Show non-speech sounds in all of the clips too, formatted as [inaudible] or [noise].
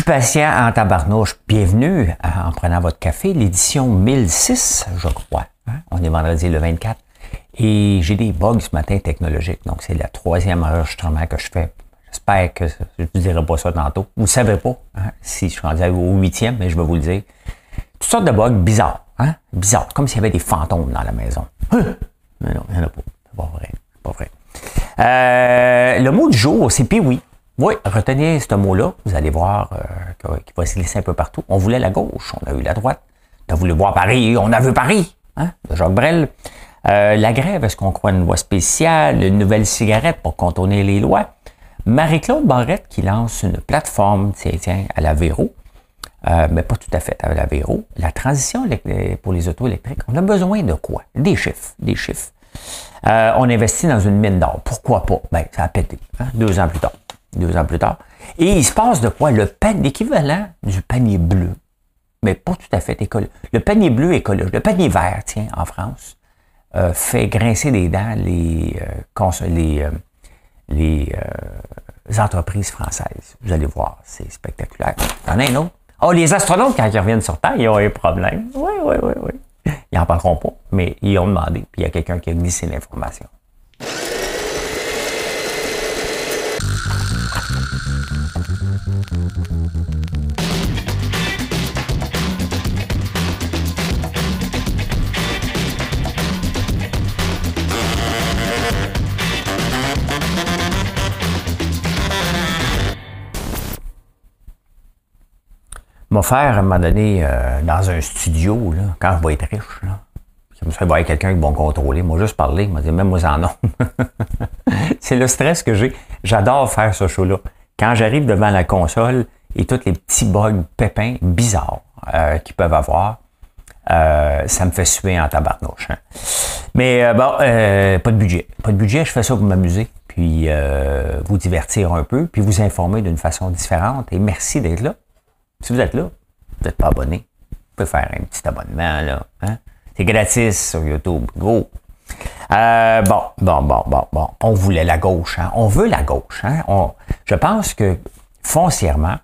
suis patient en tabarnouche. Bienvenue en prenant votre café, l'édition 1006, je crois. Hein. On est vendredi le 24. Et j'ai des bugs ce matin technologiques. Donc, c'est le troisième enregistrement que je fais. J'espère que je ne vous dirai pas ça tantôt. Vous ne savez pas hein, si je suis rendu au huitième, mais je vais vous le dire. Toutes sortes de bugs bizarres. Hein? Bizarres. Comme s'il y avait des fantômes dans la maison. Mais non, il n'y en a pas. C'est pas vrai. pas vrai. Euh, le mot du jour, c'est puis. Oui, retenez ce mot-là. Vous allez voir euh, qu'il va se glisser un peu partout. On voulait la gauche, on a eu la droite. On a voulu voir Paris, on a vu Paris. Hein, de Jacques Brel. Euh, la grève, est-ce qu'on croit une loi spéciale, une nouvelle cigarette pour contourner les lois? Marie-Claude Barrette qui lance une plateforme, tiens, tiens, à la Véro, euh, mais pas tout à fait à la Véro. La transition pour les autos électriques, on a besoin de quoi? Des chiffres, des chiffres. On investit dans une mine d'or. Pourquoi pas? Ben, ça a pété, hein, deux ans plus tard. Deux ans plus tard. Et il se passe de quoi? Le l'équivalent du panier bleu, mais pas tout à fait écologique. Le panier bleu écologique, le panier vert, tiens, en France, euh, fait grincer des dents les, euh, les, euh, les entreprises françaises. Vous allez voir, c'est spectaculaire. Il y en a un autre? Oh, les astronautes, quand ils reviennent sur Terre, ils ont un problème. Oui, oui, oui, oui. Ils n'en parleront pas, mais ils ont demandé, puis il y a quelqu'un qui a glissé l'information. Mon frère, à un moment donné, euh, dans un studio, là, quand je vais être riche, là, comme ça, il va y quelqu'un qui va contrôler. Moi, juste parler, il m'a dit, même moi en nom. [laughs] c'est le stress que j'ai. J'adore faire ce show-là. Quand j'arrive devant la console et tous les petits bugs pépins bizarres euh, qu'ils peuvent avoir, euh, ça me fait suer en tabarnouche. Hein. Mais bon, pas de budget. Pas de budget, je fais ça pour m'amuser, puis vous divertir un peu, puis vous informer d'une façon différente. Et merci d'être là. Si vous êtes là, vous n'êtes pas abonné, vous pouvez faire un petit abonnement, là. Hein? C'est gratis sur YouTube. Gros. Euh, bon, bon, bon, bon, bon. On voulait la gauche, hein? On veut la gauche, hein? je pense que foncièrement,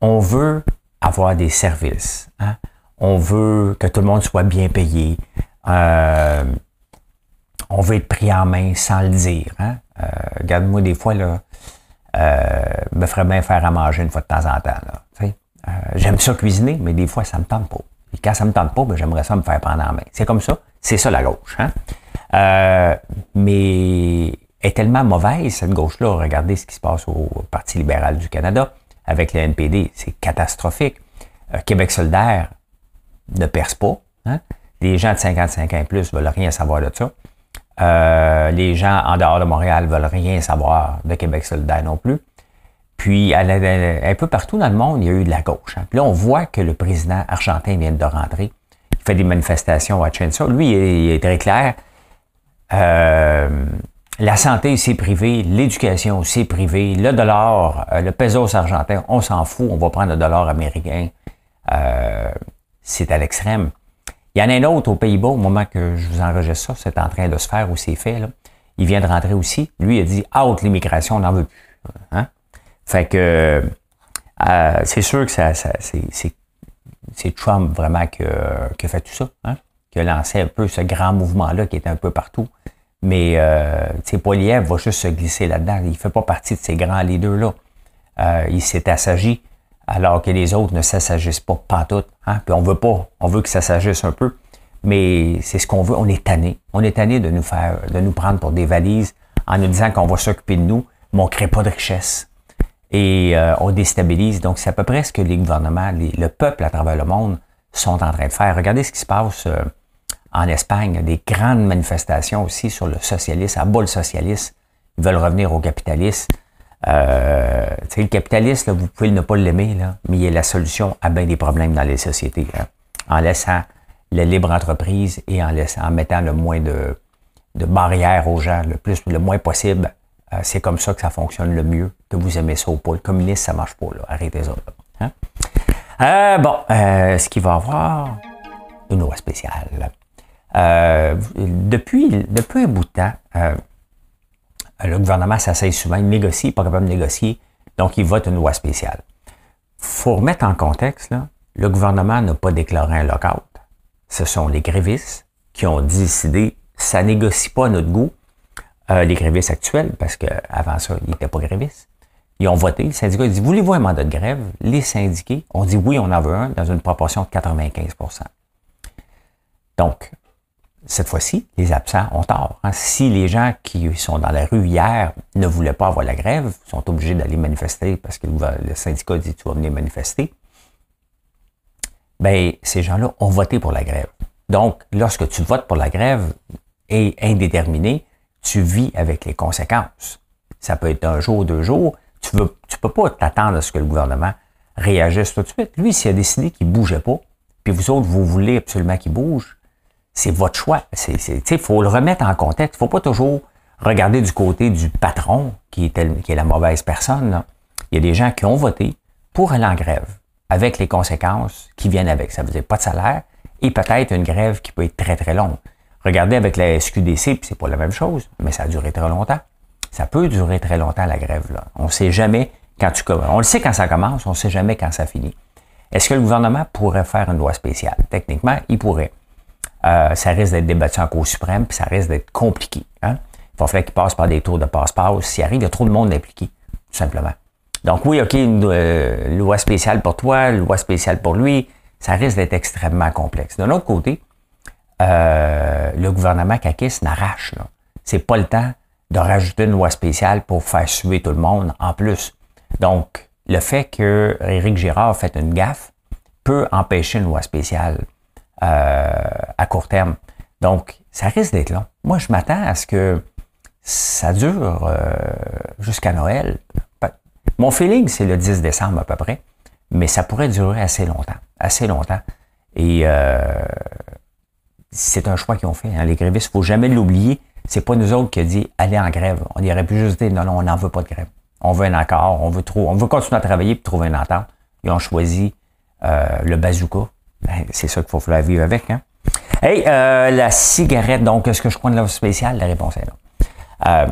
on veut avoir des services. Hein? On veut que tout le monde soit bien payé. Euh, on veut être pris en main sans le dire. Hein? Euh, regarde-moi des fois, là, euh, me ferait bien faire à manger une fois de temps en temps. Euh, j'aime ça cuisiner, mais des fois, ça me tente pas. Et quand ça me tente pas, ben, j'aimerais ça me faire prendre en main. C'est comme ça. C'est ça la gauche. Hein? Euh, mais est tellement mauvaise, cette gauche-là. Regardez ce qui se passe au Parti libéral du Canada avec le NPD. C'est catastrophique. Euh, Québec solidaire ne perce pas. Hein? Les gens de 55 ans et plus veulent rien savoir de ça. Euh, les gens en dehors de Montréal veulent rien savoir de Québec solidaire non plus. Puis, un peu partout dans le monde, il y a eu de la gauche. Hein. Là, on voit que le président argentin vient de rentrer. Il fait des manifestations à Chensa. Lui, il est, très clair. Euh, la santé, c'est privé. L'éducation, c'est privé. Le dollar, euh, le pesos argentin, on s'en fout. On va prendre le dollar américain. Euh, c'est à l'extrême. Il y en a un autre aux Pays-Bas, au moment que je vous enregistre ça, c'est en train de se faire ou c'est fait. Là. Il vient de rentrer aussi. Lui, il a dit out l'immigration, on n'en veut plus. Hein? Fait que euh, c'est sûr que ça, c'est Trump vraiment qui a, fait tout ça, hein? Qui a lancé un peu ce grand mouvement-là qui est un peu partout. Mais euh, Poiliev va juste se glisser là-dedans. Il ne fait pas partie de ces grands leaders-là. Euh, il s'est assagi alors que les autres ne s'assagissent pas, pas toutes. Hein? Puis on veut pas, on veut que ça s'agisse un peu. Mais c'est ce qu'on veut. On est tanné. On est tanné de nous faire, de nous prendre pour des valises en nous disant qu'on va s'occuper de nous, mais on ne crée pas de richesse et euh, on déstabilise. Donc, c'est à peu près ce que les gouvernements, le peuple à travers le monde sont en train de faire. Regardez ce qui se passe euh, en Espagne. Il y a des grandes manifestations aussi sur le socialisme, à bas le socialiste. Ils veulent revenir au capitalisme. Euh, le capitaliste, vous pouvez ne pas l'aimer, mais il est la solution à bien des problèmes dans les sociétés. Hein. en laissant la libre entreprise et en, laissant, en mettant le moins de, barrières aux gens, le plus, le moins possible euh, c'est comme ça que ça fonctionne le mieux, que vous aimez ça ou pas. Le communiste, ça marche pas. Là. Arrêtez ça. Hein? Euh, bon, euh, ce qu'il va avoir une loi spéciale. Depuis, depuis un bout de temps, le gouvernement s'asseye souvent, il négocie, pas capable de négocier, donc il vote une loi spéciale. faut remettre en contexte, là, le gouvernement n'a pas déclaré un lockout. Ce sont les grévistes qui ont décidé, ça négocie pas à notre goût, euh, les grévistes actuels, parce qu'avant ça, ils n'étaient pas grévistes. Ils ont voté. Le syndicat a dit, voulez-vous un mandat de grève? Les syndiqués ont dit oui, on en veut un, dans une proportion de 95% Donc, cette fois-ci, les absents ont tort. Hein. Si les gens qui sont dans la rue hier ne voulaient pas avoir la grève, sont obligés d'aller manifester parce que le syndicat dit tu vas venir manifester, ben ces gens-là ont voté pour la grève. Donc, lorsque tu votes pour la grève et indéterminé, tu vis avec les conséquences. Ça peut être un jour, deux jours. Tu ne peux pas t'attendre à ce que le gouvernement réagisse tout de suite. Lui, s'il a décidé qu'il ne bougeait pas, puis vous autres, vous voulez absolument qu'il bouge, c'est votre choix. Il faut le remettre en contexte. Il ne faut pas toujours regarder du côté du patron qui est, la mauvaise personne. Il y a des gens qui ont voté pour aller en grève avec les conséquences qui viennent avec. Ça veut dire pas de salaire et peut-être une grève qui peut être très, très longue. Regardez avec la SQDC, c'est pas la même chose, mais ça a duré très longtemps. Ça peut durer très longtemps, la grève. On ne sait jamais quand tu commences. On le sait quand ça commence, on ne sait jamais quand ça finit. Est-ce que le gouvernement pourrait faire une loi spéciale? Techniquement, il pourrait. Euh, ça risque d'être débattu en Cour suprême, puis ça risque d'être compliqué. Hein? Il va falloir qu'il passe par des tours de passe-passe. S'il arrive, il y a trop de monde impliqué, tout simplement. Donc oui, OK, une euh, loi spéciale pour toi, une loi spéciale pour lui, ça risque d'être extrêmement complexe. D'un autre côté, euh, le gouvernement Kakis n'arrache. C'est pas le temps de rajouter une loi spéciale pour faire suer tout le monde en plus. Donc, le fait que Éric Girard fait une gaffe peut empêcher une loi spéciale. Euh, à court terme. Donc, ça risque d'être long. Moi, je m'attends à ce que ça dure euh, jusqu'à Noël. Mon feeling, c'est le 10 décembre à peu près, mais ça pourrait durer assez longtemps, assez longtemps. Et euh, c'est un choix qu'ils ont fait. Hein. Les grévistes, il faut jamais l'oublier. C'est pas nous autres qui a dit allez en grève. On aurait pu juste dire non, non, on n'en veut pas de grève. On veut un accord, on veut on veut continuer à travailler et trouver une entente. Ils ont choisi le bazooka c'est ça qu'il faut falloir vivre avec. Hein? Hey, euh, la cigarette, donc, est-ce que je crois de la spéciale? La réponse est non. Euh,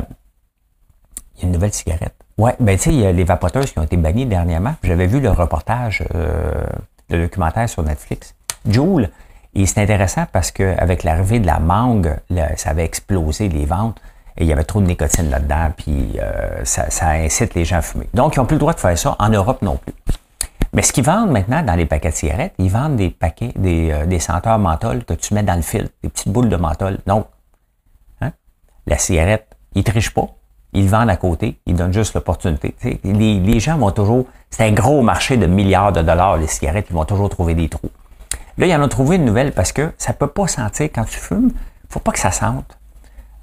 il y a une nouvelle cigarette. Ouais, ben tu sais, il y a les vapoteuses qui ont été bannies dernièrement. J'avais vu le reportage, euh, le documentaire sur Netflix. Joule, et c'est intéressant parce qu'avec l'arrivée de la mangue, ça avait explosé les ventes et il y avait trop de nicotine là-dedans, puis euh, ça, ça incite les gens à fumer. Donc, ils n'ont plus le droit de faire ça. En Europe non plus. Mais ce qu'ils vendent maintenant dans les paquets de cigarettes, ils vendent des paquets, des, euh, des senteurs menthol que tu mets dans le filtre, des petites boules de menthol. Donc, hein, la cigarette, ils trichent pas. Ils vendent à côté, ils donnent juste l'opportunité. Les, les, gens vont toujours. C'est un gros marché de milliards de dollars, les cigarettes, ils vont toujours trouver des trous. Là, ils en ont trouvé une nouvelle parce que ça peut pas sentir quand tu fumes, faut pas que ça sente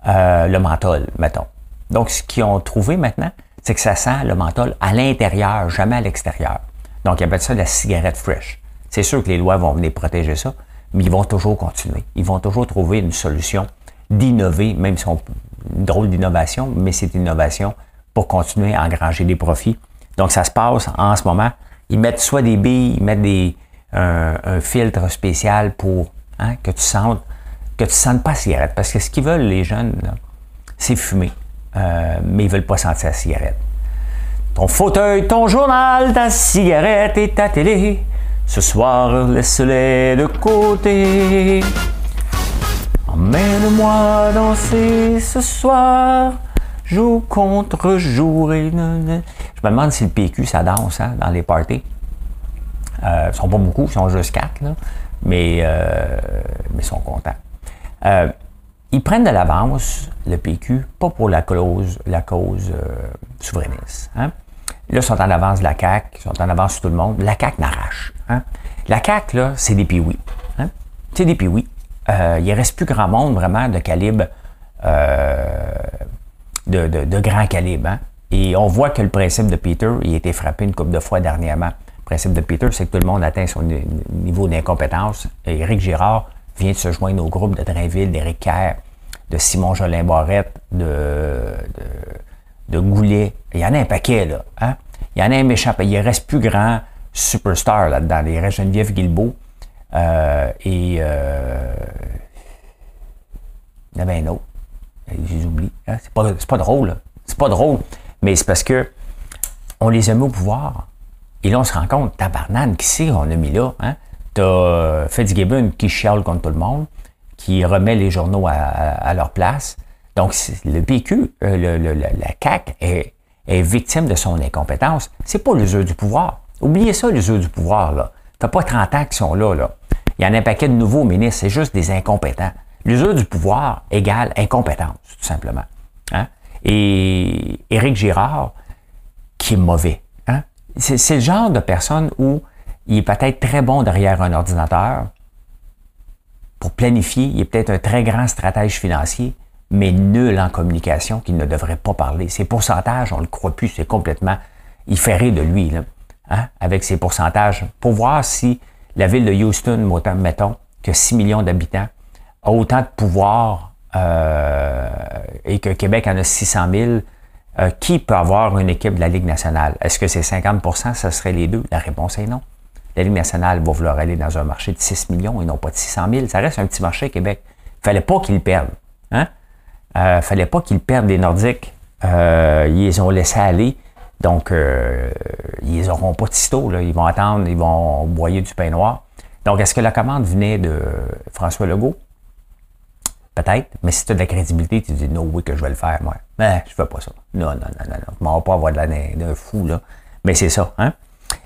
euh, le menthol, mettons. Donc, ce qu'ils ont trouvé maintenant, c'est que ça sent le menthol à l'intérieur, jamais à l'extérieur. Donc, ils appellent ça la cigarette fresh. C'est sûr que les lois vont venir protéger ça, mais ils vont toujours continuer. Ils vont toujours trouver une solution d'innover, même si on une drôle d'innovation, mais c'est une innovation pour continuer à engranger des profits. Donc, ça se passe en ce moment. Ils mettent soit des billes, ils mettent des, un, filtre spécial pour hein, que tu sentes que tu sentes pas la cigarette. Parce que ce qu'ils veulent, les jeunes, c'est fumer. Euh, mais ils veulent pas sentir la cigarette. Ton fauteuil, ton journal, ta cigarette et ta télé. Ce soir, laisse-les de côté. Emmène-moi danser ce soir. Jour contre jour. Et... Je me demande si le PQ, ça danse hein, dans les parties. Euh, ils sont pas beaucoup, ils sont juste quatre, mais, euh, mais ils sont contents. Euh, ils prennent de l'avance, le PQ, pas pour la cause, la cause euh, souverainiste. Hein? Là, ils sont en avance de la CAQ, ils sont en avance sur tout le monde. La CAQ n'arrache. Hein? La CAQ, là, c'est des piouis. Hein? C'est des piouis. Euh, il ne reste plus grand monde vraiment de calibre, euh, de, de, de, grand calibre. Hein? Et on voit que le principe de Peter, il a été frappé une couple de fois dernièrement. Le principe de Peter, c'est que tout le monde atteint son niveau d'incompétence. Éric Girard vient de se joindre au groupe de Drainville, d'Éric Kerr, de Simon Jolin-Barrette, de, de de Goulet. Il y en a un paquet, là. Hein? Il y en a un méchant. Il reste plus grand superstar là-dedans. Il reste Geneviève Guilbeault. Euh, et euh, il y en avait un autre. J'ai oublié. Hein? C'est pas, pas drôle. C'est pas drôle. Mais c'est parce que on les a mis au pouvoir. Et là, on se rend compte, tabarnane, qui c'est qu'on a mis là? Hein? T'as euh, Fitzgibbon qui chiale contre tout le monde, qui remet les journaux à, leur place. Donc, le PQ, euh, le, la CAQ est, est, victime de son incompétence. C'est pas l'usure du pouvoir. Oubliez ça, l'usure du pouvoir, là. T'as pas 30 ans qui sont là, là. Il y en a un paquet de nouveaux ministres, c'est juste des incompétents. L'usure du pouvoir égale incompétence, tout simplement. Hein? Et Éric Girard, qui est mauvais. Hein? C'est le genre de personne où il est peut-être très bon derrière un ordinateur pour planifier, il est peut-être un très grand stratège financier, mais nul en communication qu'il ne devrait pas parler. Ses pourcentages, on ne le croit plus, c'est complètement... Il de lui, hein? avec ses pourcentages, pour voir si la ville de Houston, mettons, que 6 millions d'habitants, a autant de pouvoir euh, et que Québec en a 600 000, euh, qui peut avoir une équipe de la Ligue nationale? Est-ce que c'est 50% ce serait les deux? La réponse est non. La Ligue nationale va vouloir aller dans un marché de 6 millions et non pas de 600 000. Ça reste un petit marché Québec. fallait pas qu'ils perdent. Hein? Euh, fallait pas qu'ils perdent des Nordiques. Euh, ils les ont laissés aller. Donc, euh, ils n'auront pas de sitôt. Ils vont attendre, ils vont boyer du pain noir. Donc, est-ce que la commande venait de François Legault? Peut-être, mais si tu as de la crédibilité, tu dis non, oui, que je vais le faire, moi. Mais je fais pas ça. Non, non, non, non, non. Je vais pas avoir de d'un fou, là. Mais c'est ça, hein?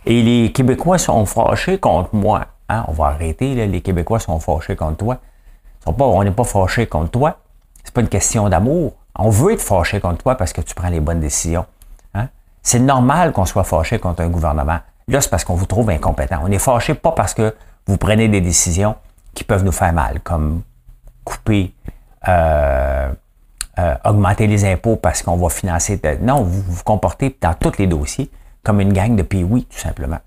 Et les Québécois sont fâchés contre moi. Hein? On va arrêter. Les Québécois sont fâchés contre toi. On n'est pas fâchés contre toi. C'est pas une question d'amour. On veut être fâché contre toi parce que tu prends les bonnes décisions. Hein? C'est normal qu'on soit fâché contre un gouvernement. Là, c'est parce qu'on vous trouve incompétent. On est fâché pas parce que vous prenez des décisions qui peuvent nous faire mal, comme couper, euh, euh, augmenter les impôts parce qu'on va financer. Non, vous vous comportez dans tous les dossiers comme une gang de pays, tout simplement.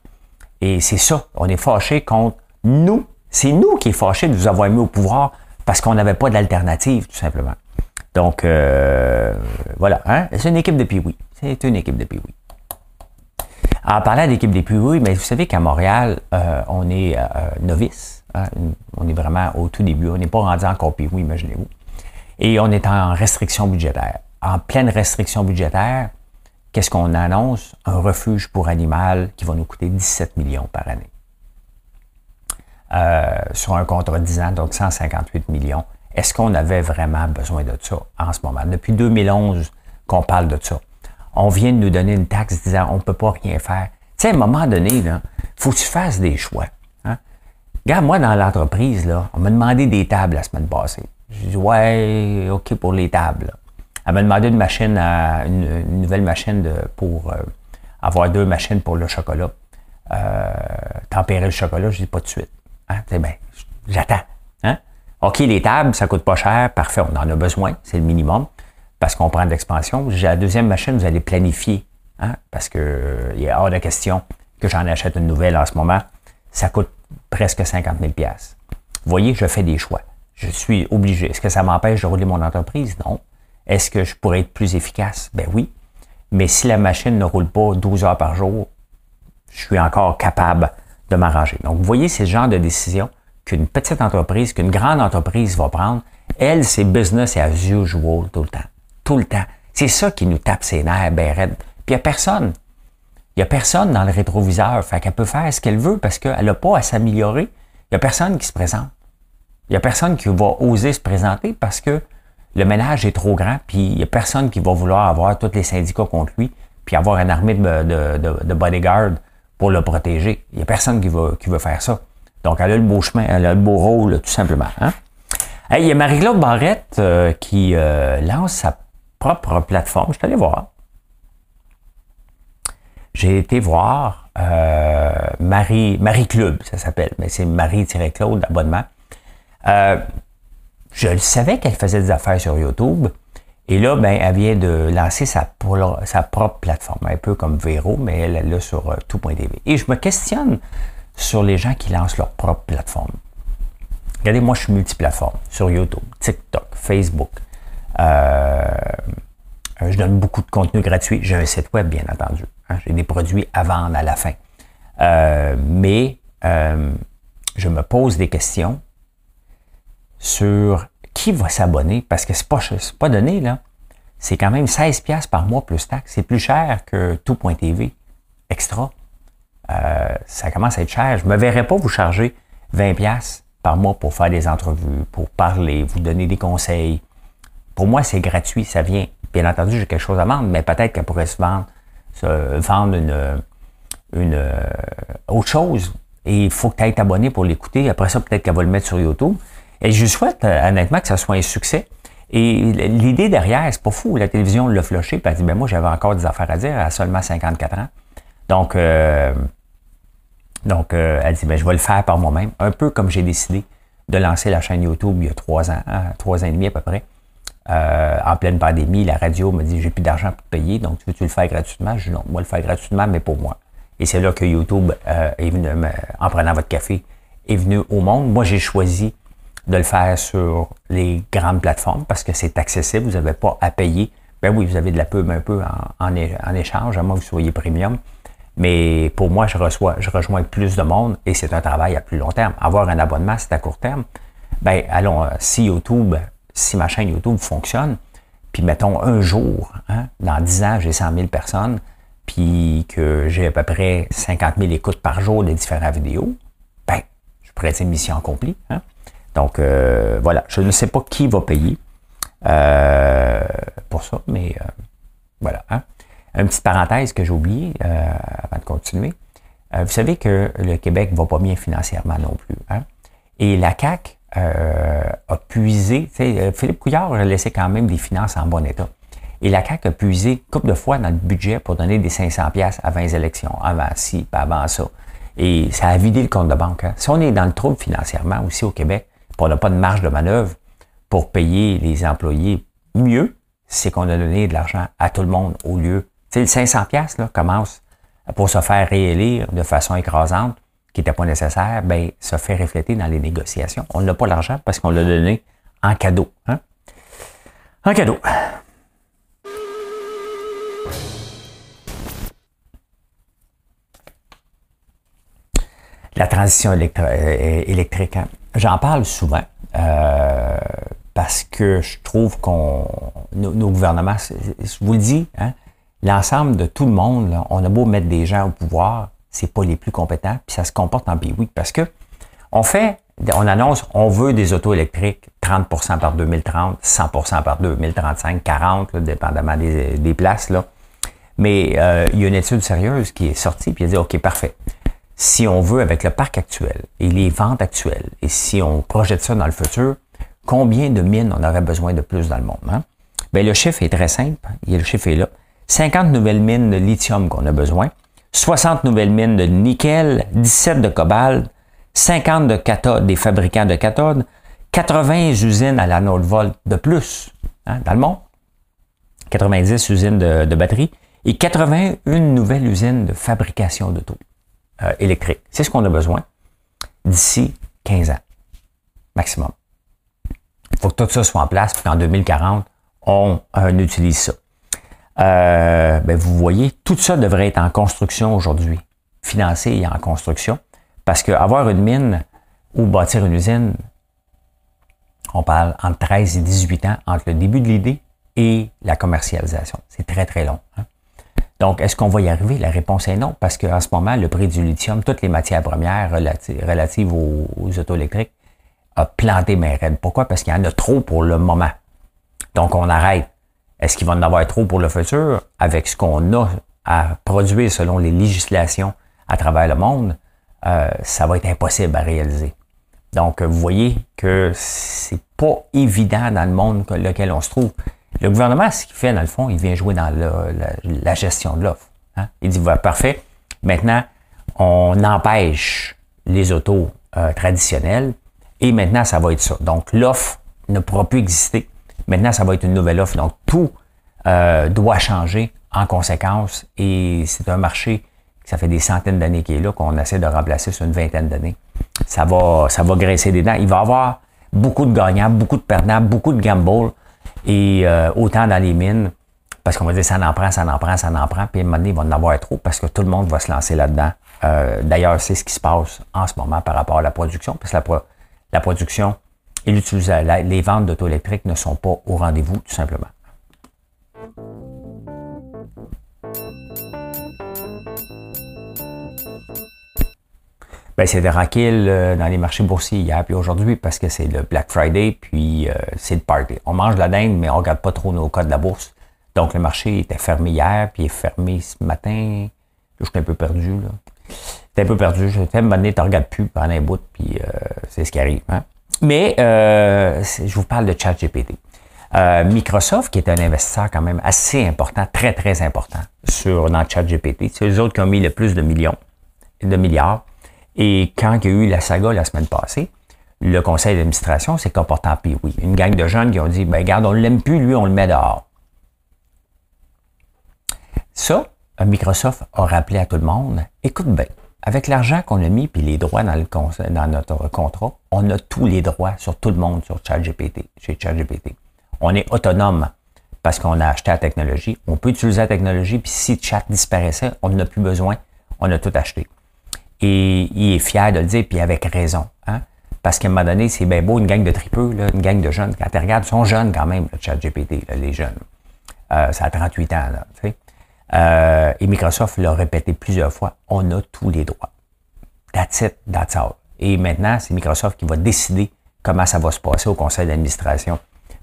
Et c'est ça, on est fâché contre nous. C'est nous qui est fâché de vous avoir mis au pouvoir parce qu'on n'avait pas d'alternative, tout simplement. Donc, euh, voilà, hein? c'est une équipe de puis C'est une équipe de puis En parlant d'équipe des puis mais vous savez qu'à Montréal, on est novice Hein, on est vraiment au tout début. On n'est pas rendu encore puis oui, imaginez-vous. Et on est en restriction budgétaire. En pleine restriction budgétaire, qu'est-ce qu'on annonce? Un refuge pour animal qui va nous coûter 17 millions par année. Euh, sur un contrat de 10 ans, donc 158 millions. Est-ce qu'on avait vraiment besoin de ça en ce moment? Depuis 2011 qu'on parle de ça. On vient de nous donner une taxe disant on ne peut pas rien faire. Tu sais, à un moment donné, il faut que tu fasses des choix. Regarde, moi, dans l'entreprise, là, on m'a demandé des tables la semaine passée. J'ai dit, ouais, OK pour les tables. Elle m'a demandé une machine, une, nouvelle machine pour euh, avoir deux machines pour le chocolat. Euh, tempérer le chocolat, je dis pas de suite. Hein? Ben, j'attends. Hein? OK, les tables, ça coûte pas cher. Parfait, on en a besoin. C'est le minimum parce qu'on prend de l'expansion. J'ai la deuxième machine, vous allez planifier. Hein? Parce que il est hors de question que j'en achète une nouvelle en ce moment. Ça coûte presque 50 000 Vous voyez, je fais des choix. Je suis obligé. Est-ce que ça m'empêche de rouler mon entreprise? Non. Est-ce que je pourrais être plus efficace? Ben oui. Mais si la machine ne roule pas 12 heures par jour, je suis encore capable de m'arranger. Donc, vous voyez, c'est le genre de décision qu'une petite entreprise, qu'une grande entreprise va prendre. Elle, c'est business as usual tout le temps. Tout le temps. C'est ça qui nous tape ses nerfs, ben Puis il n'y a personne il n'y a personne dans le rétroviseur. Fait qu'elle peut faire ce qu'elle veut parce qu'elle n'a pas à s'améliorer. Il n'y a personne qui se présente. Il n'y a personne qui va oser se présenter parce que le ménage est trop grand, puis il n'y a personne qui va vouloir avoir tous les syndicats contre lui, puis avoir une armée de, de, bodyguards pour le protéger. Il n'y a personne qui veut faire ça. Donc, elle a le beau chemin, elle a le beau rôle, tout simplement. Hein? il y a Marie-Claude Barrette euh, qui euh, lance sa propre plateforme. Je suis allé voir j'ai été voir euh, Marie, Marie Club, ça s'appelle, mais c'est Marie-Claude abonnement. Euh, je savais qu'elle faisait des affaires sur YouTube. Et là, ben, elle vient de lancer sa, propre plateforme, un peu comme Vero, mais elle est là sur euh, tout.tv. Et je me questionne sur les gens qui lancent leur propre plateforme. Regardez, moi, je suis multiplateforme sur YouTube, TikTok, Facebook. Euh, je donne beaucoup de contenu gratuit. J'ai un site web, bien entendu. Hein, j'ai des produits à vendre à la fin. Euh, mais euh, je me pose des questions sur qui va s'abonner parce que c'est pas, pas donné, là. C'est quand même 16$ par mois plus taxes. C'est plus cher que tout.tv extra. euh, ça commence à être cher. Je ne me verrais pas vous charger 20$ par mois pour faire des entrevues, pour parler, vous donner des conseils. Pour moi, c'est gratuit, ça vient. Bien entendu, j'ai quelque chose à vendre, mais peut-être qu'elle pourrait se vendre, se vendre une, une euh, autre chose. Et il faut que tu aies abonné pour l'écouter. Après ça, peut-être qu'elle va le mettre sur YouTube. Et je souhaite euh, honnêtement que ça soit un succès. Et l'idée derrière, c'est pas fou. La télévision l'a floché, puis elle dit, ben moi, j'avais encore des affaires à dire à seulement 54 ans. Donc, euh, donc elle dit, ben je vais le faire par moi-même. Un peu comme j'ai décidé de lancer la chaîne YouTube il y a trois ans, hein, trois ans et demi à peu près. en pleine pandémie, la radio me dit, j'ai plus d'argent pour te payer, donc tu veux-tu le faire gratuitement? Je dis non, moi le faire gratuitement, mais pour moi. Et c'est là que YouTube euh, est venu, en prenant votre café, est venu au monde. Moi, j'ai choisi de le faire sur les grandes plateformes parce que c'est accessible, vous n'avez pas à payer. Ben oui, vous avez de la pub un peu en, échange, à moins que vous soyez premium. Mais pour moi, je reçois, je rejoins plus de monde et c'est un travail à plus long terme. Avoir un abonnement, c'est à court terme. Ben, allons, euh, si YouTube, si ma chaîne YouTube fonctionne, puis mettons un jour, hein, dans 10 ans, j'ai 100 000 personnes, puis que j'ai à peu près 50 000 écoutes par jour des différentes vidéos, ben, je pourrais une mission accomplie. Hein? Donc, euh, voilà, je ne sais pas qui va payer euh, pour ça, mais euh, voilà. Hein? Une petite parenthèse que j'ai oubliée avant de continuer. vous savez que le Québec ne va pas bien financièrement non plus. Hein? Et la CAQ a puisé, Philippe Couillard a laissé quand même des finances en bon état. Et la CAQ a puisé couple de fois dans le budget pour donner des 500 pièces avant les élections, avant ci, pas avant ça. Et ça a vidé le compte de banque. Hein. Si on est dans le trouble financièrement aussi au Québec, on n'a pas de marge de manœuvre pour payer les employés mieux, c'est qu'on a donné de l'argent à tout le monde au lieu. Tu sais, le 500 pièces là commence pour se faire réélire de façon écrasante, qui n'était pas nécessaire, ben se fait refléter dans les négociations. On n'a pas l'argent parce qu'on l'a donné en cadeau. Hein? En cadeau. La transition euh, électrique. Hein. J'en parle souvent euh, parce que je trouve qu'on nos, gouvernements, je vous le dis, hein, l'ensemble de tout le monde, on a beau mettre des gens au pouvoir, c'est pas les plus compétents, puis ça se comporte en oui parce que on fait, on annonce, on veut des autos électriques 30% par 2030, 100% par 2035, 40, dépendamment des, places là. Mais euh, il y a une étude sérieuse qui est sortie puis elle dit ok parfait si on veut, avec le parc actuel et les ventes actuelles, et si on projette ça dans le futur, combien de mines on aurait besoin de plus dans le monde? Hein? Bien, le chiffre est très simple. Le chiffre est là. 50 nouvelles mines de lithium qu'on a besoin, 60 nouvelles mines de nickel, 17 de cobalt, 50 de cathodes, des fabricants de cathodes, 80 usines à la volt de plus hein, dans le monde, 90 usines de, de batteries et 81 nouvelles usines de fabrication d'auto. Euh, électrique. C'est ce qu'on a besoin d'ici 15 ans, maximum. Il faut que tout ça soit en place, puis qu'en 2040, on, utilise ça. Euh, ben vous voyez, tout ça devrait être en construction aujourd'hui, financé et en construction, parce qu'avoir une mine ou bâtir une usine, on parle entre 13 et 18 ans entre le début de l'idée et la commercialisation. C'est très, très long. Hein? Donc, est-ce qu'on va y arriver? La réponse est non, parce qu'en ce moment, le prix du lithium, toutes les matières premières relatives, aux, auto électriques, a planté mes raides. Pourquoi? Parce qu'il y en a trop pour le moment. Donc, on arrête. Est-ce qu'il va en avoir trop pour le futur? Avec ce qu'on a à produire selon les législations à travers le monde, euh, ça va être impossible à réaliser. Donc, vous voyez que c'est pas évident dans le monde dans lequel on se trouve. Le gouvernement, ce qu'il fait, dans le fond, il vient jouer dans la, gestion de l'offre. Hein. Il dit, voilà, parfait, maintenant, on empêche les autos euh, traditionnelles et maintenant, ça va être ça. Donc, l'offre ne pourra plus exister. Maintenant, ça va être une nouvelle offre. Donc, tout euh, doit changer en conséquence et c'est un marché ça fait des centaines d'années qu'il est là, qu'on essaie de remplacer sur une vingtaine d'années. Ça va, ça va graisser des dents. Il va y avoir beaucoup de gagnants, beaucoup de perdants, beaucoup de gamble. Et euh, autant dans les mines, parce qu'on va dire ça en prend, ça en prend, ça en prend, puis à un moment donné, il va en avoir trop parce que tout le monde va se lancer là-dedans. Euh, d'ailleurs, c'est ce qui se passe en ce moment par rapport à la production, parce que la, la production et l'utilisation, les ventes d'auto électriques ne sont pas au rendez-vous, tout simplement. Ben, c'était tranquille euh, dans les marchés boursiers hier puis aujourd'hui parce que c'est le Black Friday puis euh, c'est le party. On mange de la dinde, mais on regarde pas trop nos codes de la bourse. Donc le marché était fermé hier puis est fermé ce matin. Je suis un peu perdu là. J'étais un peu perdu. Je moment donné, tu regardes plus pendant un bout puis euh, c'est ce qui arrive. Hein. Mais je vous parle de ChatGPT. Microsoft, qui est un investisseur quand même assez important, très, très important sur, dans ChatGPT, c'est eux autres qui ont mis le plus de millions, de milliards. Et quand il y a eu la saga la semaine passée, le conseil d'administration s'est comporté en oui. Une gang de jeunes qui ont dit, ben regarde, on ne l'aime plus, lui, on le met dehors. Ça, Microsoft a rappelé à tout le monde, écoute bien, avec l'argent qu'on a mis puis les droits dans, le, dans notre contrat, on a tous les droits sur tout le monde sur ChatGPT, chez ChatGPT. On est autonome parce qu'on a acheté la technologie. On peut utiliser la technologie, puis si Chat disparaissait, on n'en a plus besoin. On a tout acheté. Et il est fier de le dire, puis avec raison. Hein? Parce qu'à un moment donné, c'est bien beau, une gang de tripeux, là, une gang de jeunes. Quand tu regardes, ils sont jeunes quand même, le chat GPT, les jeunes. Euh, ça a 38 ans, là, tu sais. Euh, et Microsoft l'a répété plusieurs fois, on a tous les droits. That's it, that's all. Et maintenant, c'est Microsoft qui va décider comment ça va se passer au conseil d'administration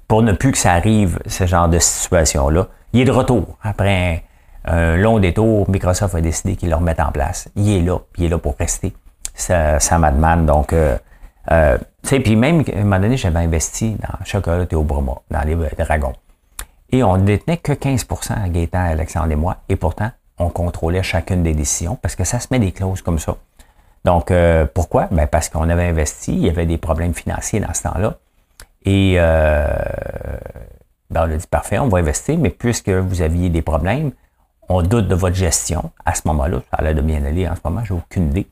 pour ne plus que ça arrive, ce genre de situation-là. Il est de retour après un long détour, Microsoft a décidé qu'il le remette en place. Il est là, il est là pour rester. Ça, ça demande. Donc, euh, euh, tu sais, puis même, à un moment donné, j'avais investi dans Chocolat et au Broma, dans les dragons. Et on ne détenait que 15 à Gaétan, Alexandre et moi. Et pourtant, on contrôlait chacune des décisions parce que ça se met des clauses comme ça. Donc, euh, pourquoi? Ben parce qu'on avait investi, il y avait des problèmes financiers dans ce temps-là. Et euh, ben on a dit, parfait, on va investir, mais puisque vous aviez des problèmes, on doute de votre gestion à ce moment-là. Ça a l'air de bien aller en ce moment, j'ai aucune idée.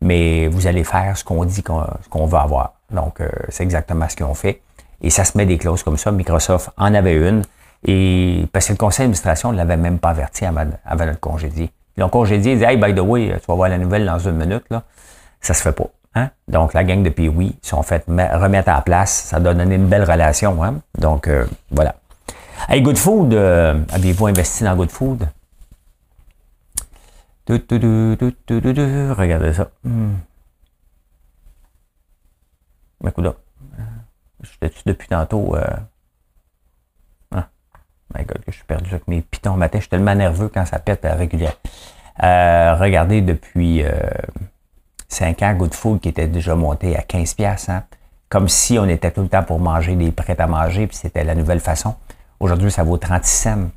Mais vous allez faire ce qu'on dit qu'on veut avoir. Donc, euh, c'est exactement ce qu'ils ont fait. Et ça se met des clauses comme ça. Microsoft en avait une. Et parce que le conseil d'administration ne l'avait même pas averti avant, notre congédié. Ils l'ont congédié, ils dit Hey, by the way, tu vas voir la nouvelle dans une minute. Là. Ça se fait pas. Hein? Donc, la gang de Pee-Wee sont fait remettre à la place. Ça doit donner une belle relation. Hein? Donc, euh, voilà. Hey, Good Food, euh, avez-vous investi dans Good Food? Regardez ça. Hmm. Écoute, j'étais depuis tantôt. Euh... Ah, my God, que je suis perdu avec mes pitons matin. Je suis tellement nerveux quand ça pète à régulière. Euh, regardez, depuis euh, 5 ans, Good Food qui était déjà monté à 15 pièces, hein? comme si on était tout le temps pour manger des prêts à manger, puis c'était la nouvelle façon. Aujourd'hui, ça vaut 36 cents.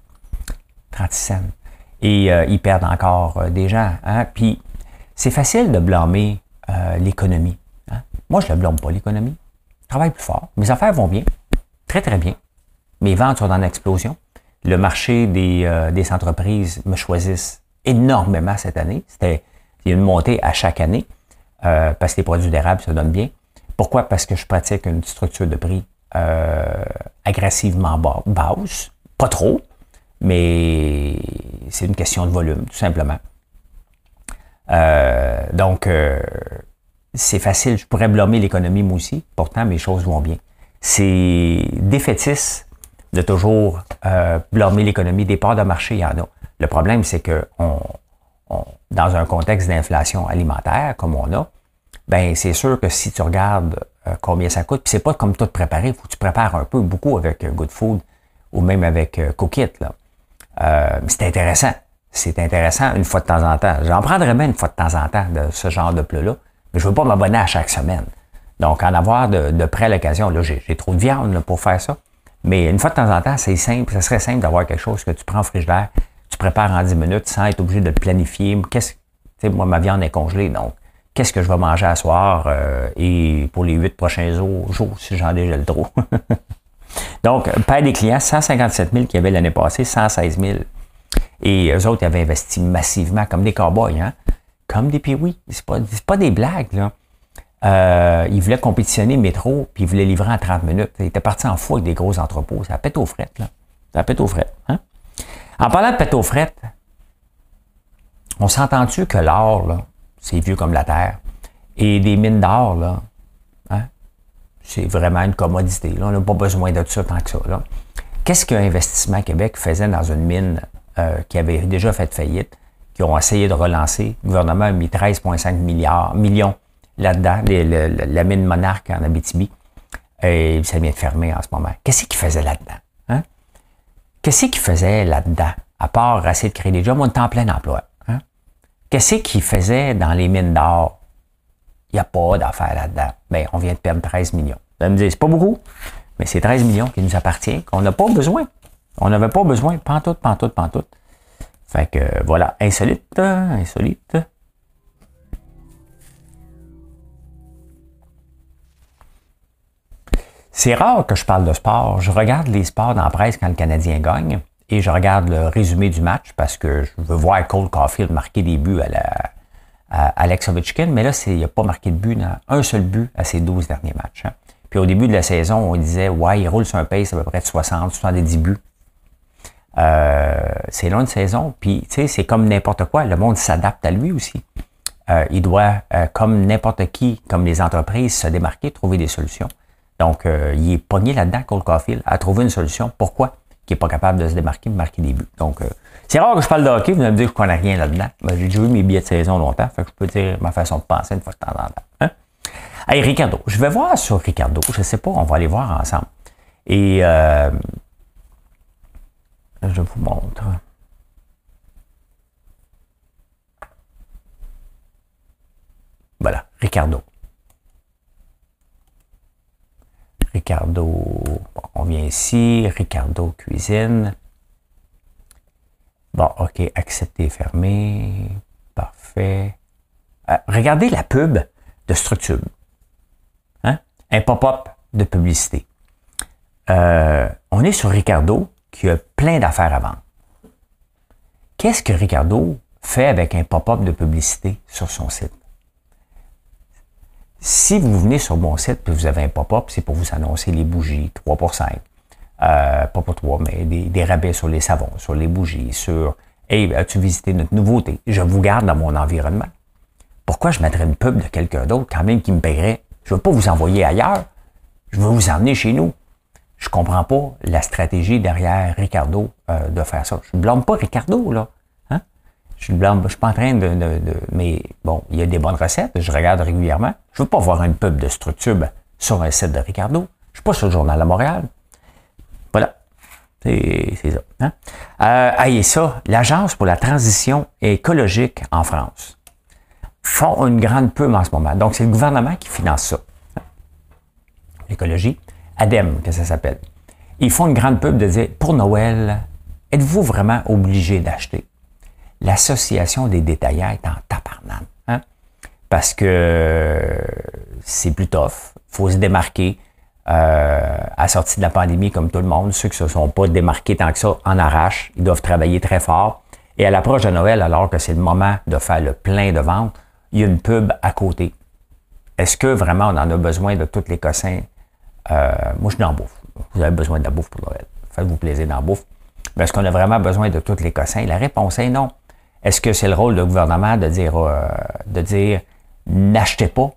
36 cents et euh, ils perdent encore euh, des gens. Hein? Puis c'est facile de blâmer euh, l'économie. Hein? Moi, je ne blâme pas l'économie. Je travaille plus fort. Mes affaires vont bien. Très, très bien. Mes ventes sont en explosion. Le marché des, des entreprises me choisissent énormément cette année. C'était il y a une montée à chaque année parce que les produits d'érable se donnent bien. Pourquoi? Parce que je pratique une structure de prix agressivement basse. Pas trop, mais c'est une question de volume, tout simplement. Euh, donc, euh, c'est facile. Je pourrais blâmer l'économie, moi aussi. Pourtant, mes choses vont bien. C'est défaitiste de toujours euh, blâmer l'économie. Des parts de marché, il y en a. Le problème, c'est que on, dans un contexte d'inflation alimentaire comme on a, ben c'est sûr que si tu regardes combien ça coûte, puis c'est pas comme tout préparer, il faut que tu prépares un peu, beaucoup avec Good Food ou même avec Cookit. Là. Euh, c'est intéressant. C'est intéressant une fois de temps en temps. J'en prendrais bien une fois de temps en temps de ce genre de plat-là, mais je ne veux pas m'abonner à chaque semaine. Donc, en avoir de, de près l'occasion, là, j'ai trop de viande pour faire ça. Mais une fois de temps en temps, c'est simple. Ce serait simple d'avoir quelque chose que tu prends au frigidaire, tu prépares en 10 minutes sans être obligé de le planifier. Qu'est-ce, moi, ma viande est congelée, donc qu'est-ce que je vais manger à soir euh, et pour les huit prochains jours, si j'en ai le trop. [laughs] Donc, pas des clients, 157 000 qu'il y avait l'année passée, 116 000. Et eux autres, ils avaient investi massivement comme des cowboys, hein? comme des piouis. C'est pas, pas des blagues, là. Euh, ils voulaient compétitionner métro, puis ils voulaient livrer en 30 minutes. Ils étaient partis en fou avec des gros entrepôts. Ça pète aux frettes, là. Ça pète aux frettes. Hein? En parlant de pète aux frettes, on s'entend-tu que l'or, là, c'est vieux comme la terre, et des mines d'or, là, c'est vraiment une commodité. Là. On n'a pas besoin de ça tant que ça. Qu'est-ce qu'un investissement Québec faisait dans une mine euh, qui avait déjà fait faillite, qui ont essayé de relancer? Le gouvernement a mis 13,5 milliards, millions là-dedans, la mine Monarque en Abitibi. Et ça vient de fermer en ce moment. Qu'est-ce qu'ils faisaient là-dedans? Hein? Qu'est-ce qu'ils faisaient là-dedans? À part essayer de créer des jobs, on est en plein emploi. Hein? Qu'est-ce qu'ils faisaient dans les mines d'or? Il n'y a pas d'affaires là-dedans. Bien, on vient de perdre 13 millions. Vous allez me dire, c'est pas beaucoup, mais c'est 13 millions qui nous appartient, qu'on n'a pas besoin. On n'avait pas besoin, pantoute, pantoute, pantoute. Fait que voilà, insolite, insolite. C'est rare que je parle de sport. Je regarde les sports dans la presse quand le Canadien gagne et je regarde le résumé du match parce que je veux voir Cole Caulfield marquer des buts à la Alex Ovechkin, mais là, il n'a pas marqué de but, un seul but à ses 12 derniers matchs. Hein. Puis au début de la saison, on disait, ouais, il roule sur un pace à peu près de 60, 70 buts. Euh, c'est long de saison, puis tu sais, c'est comme n'importe quoi, le monde s'adapte à lui aussi. Euh, il doit, euh, comme n'importe qui, comme les entreprises, se démarquer, trouver des solutions. Donc, il est pogné là-dedans, Cole Caulfield, à trouver une solution. Pourquoi? Qu'il n'est pas capable de se démarquer, de marquer des buts. Donc, c'est rare que je parle de hockey, vous allez me dire que je connais rien là-dedans. Ben, j'ai joué mes billets de saison longtemps, fait que je peux dire ma façon de penser une fois de temps en temps. Hein? Ricardo, je vais voir sur Ricardo, je sais pas, on va aller voir ensemble. Et je vous montre. Voilà, Ricardo. Ricardo, on vient ici, Ricardo cuisine. Bon, OK, accepter, fermer. Parfait. Euh, regardez la pub de Structure. Hein? Un pop-up de publicité. Euh, on est sur Ricardo qui a plein d'affaires à vendre. Qu'est-ce que Ricardo fait avec un pop-up de publicité sur son site? Si vous venez sur mon site et vous avez un pop-up, c'est pour vous annoncer les bougies 3 pour 5. Euh, pas pour 3, mais des, rabais sur les savons, sur les bougies, sur Hey, as-tu visité notre nouveauté? Je vous garde dans mon environnement. Pourquoi je mettrais une pub de quelqu'un d'autre quand même qui me paierait? Je ne veux pas vous envoyer ailleurs. Je veux vous emmener chez nous. Je comprends pas la stratégie derrière Ricardo euh, de faire ça. Je ne blâme pas Ricardo, là. Je ne je suis pas en train de, Mais bon, il y a des bonnes recettes, je regarde régulièrement. Je veux pas voir une pub de structure sur un site de Ricardo. Je suis pas sur le journal à Montréal. Voilà. C'est ça. Hein? Euh, ça, l'Agence pour la transition écologique en France font une grande pub en ce moment. Donc, c'est le gouvernement qui finance ça. L'écologie. ADEM, que ça s'appelle. Ils font une grande pub de dire, pour Noël, êtes-vous vraiment obligé d'acheter? L'association des détaillants est en taparnane. Hein? Parce que c'est plus tough. faut se démarquer. Euh, à sortie de la pandémie, comme tout le monde, ceux qui ne se sont pas démarqués tant que ça en arrache, ils doivent travailler très fort. Et à l'approche de Noël, alors que c'est le moment de faire le plein de ventes, il y a une pub à côté. Est-ce que vraiment on en a besoin de tous les cossins? Euh, moi, je la bouffe. Vous avez besoin de la bouffe pour Noël. Faites-vous plaisir la bouffe. Mais est-ce qu'on a vraiment besoin de tous les cossins? La réponse est non. Est-ce que c'est le rôle du gouvernement de dire, euh, de dire n'achetez pas?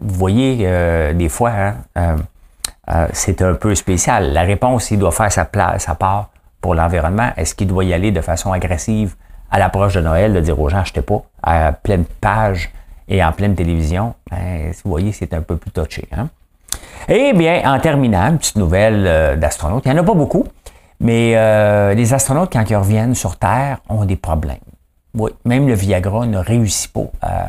Vous voyez, euh, des fois, hein, c'est un peu spécial. La réponse, il doit faire sa, place, sa part pour l'environnement. Est-ce qu'il doit y aller de façon agressive à l'approche de Noël, de dire aux gens, achetez pas, à pleine page et en pleine télévision, ben, vous voyez, c'est un peu plus touché. Hein? Eh bien, en terminant, une petite nouvelle euh, d'astronautes. Il n'y en a pas beaucoup, mais euh, les astronautes, quand ils reviennent sur Terre, ont des problèmes. Oui, même le Viagra ne réussit pas à...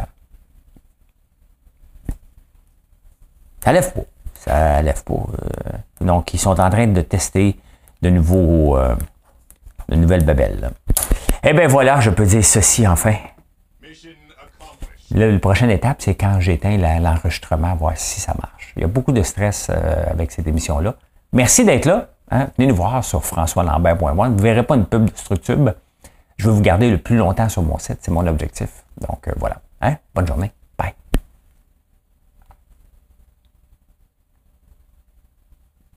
Ça lève pas. Ça lève pas. Euh. donc, ils sont en train de tester de nouveaux, de nouvelles babelles. Eh bien voilà, je peux dire ceci enfin. La, prochaine étape, c'est quand j'éteins l'enregistrement, voir si ça marche. Il y a beaucoup de stress euh, avec cette émission-là. Merci d'être là. Hein? Venez nous voir sur françoislambert.1. Vous ne verrez pas une pub de Structube. Je veux vous garder le plus longtemps sur mon site. C'est mon objectif. Donc, euh, voilà. Hein? Bonne journée.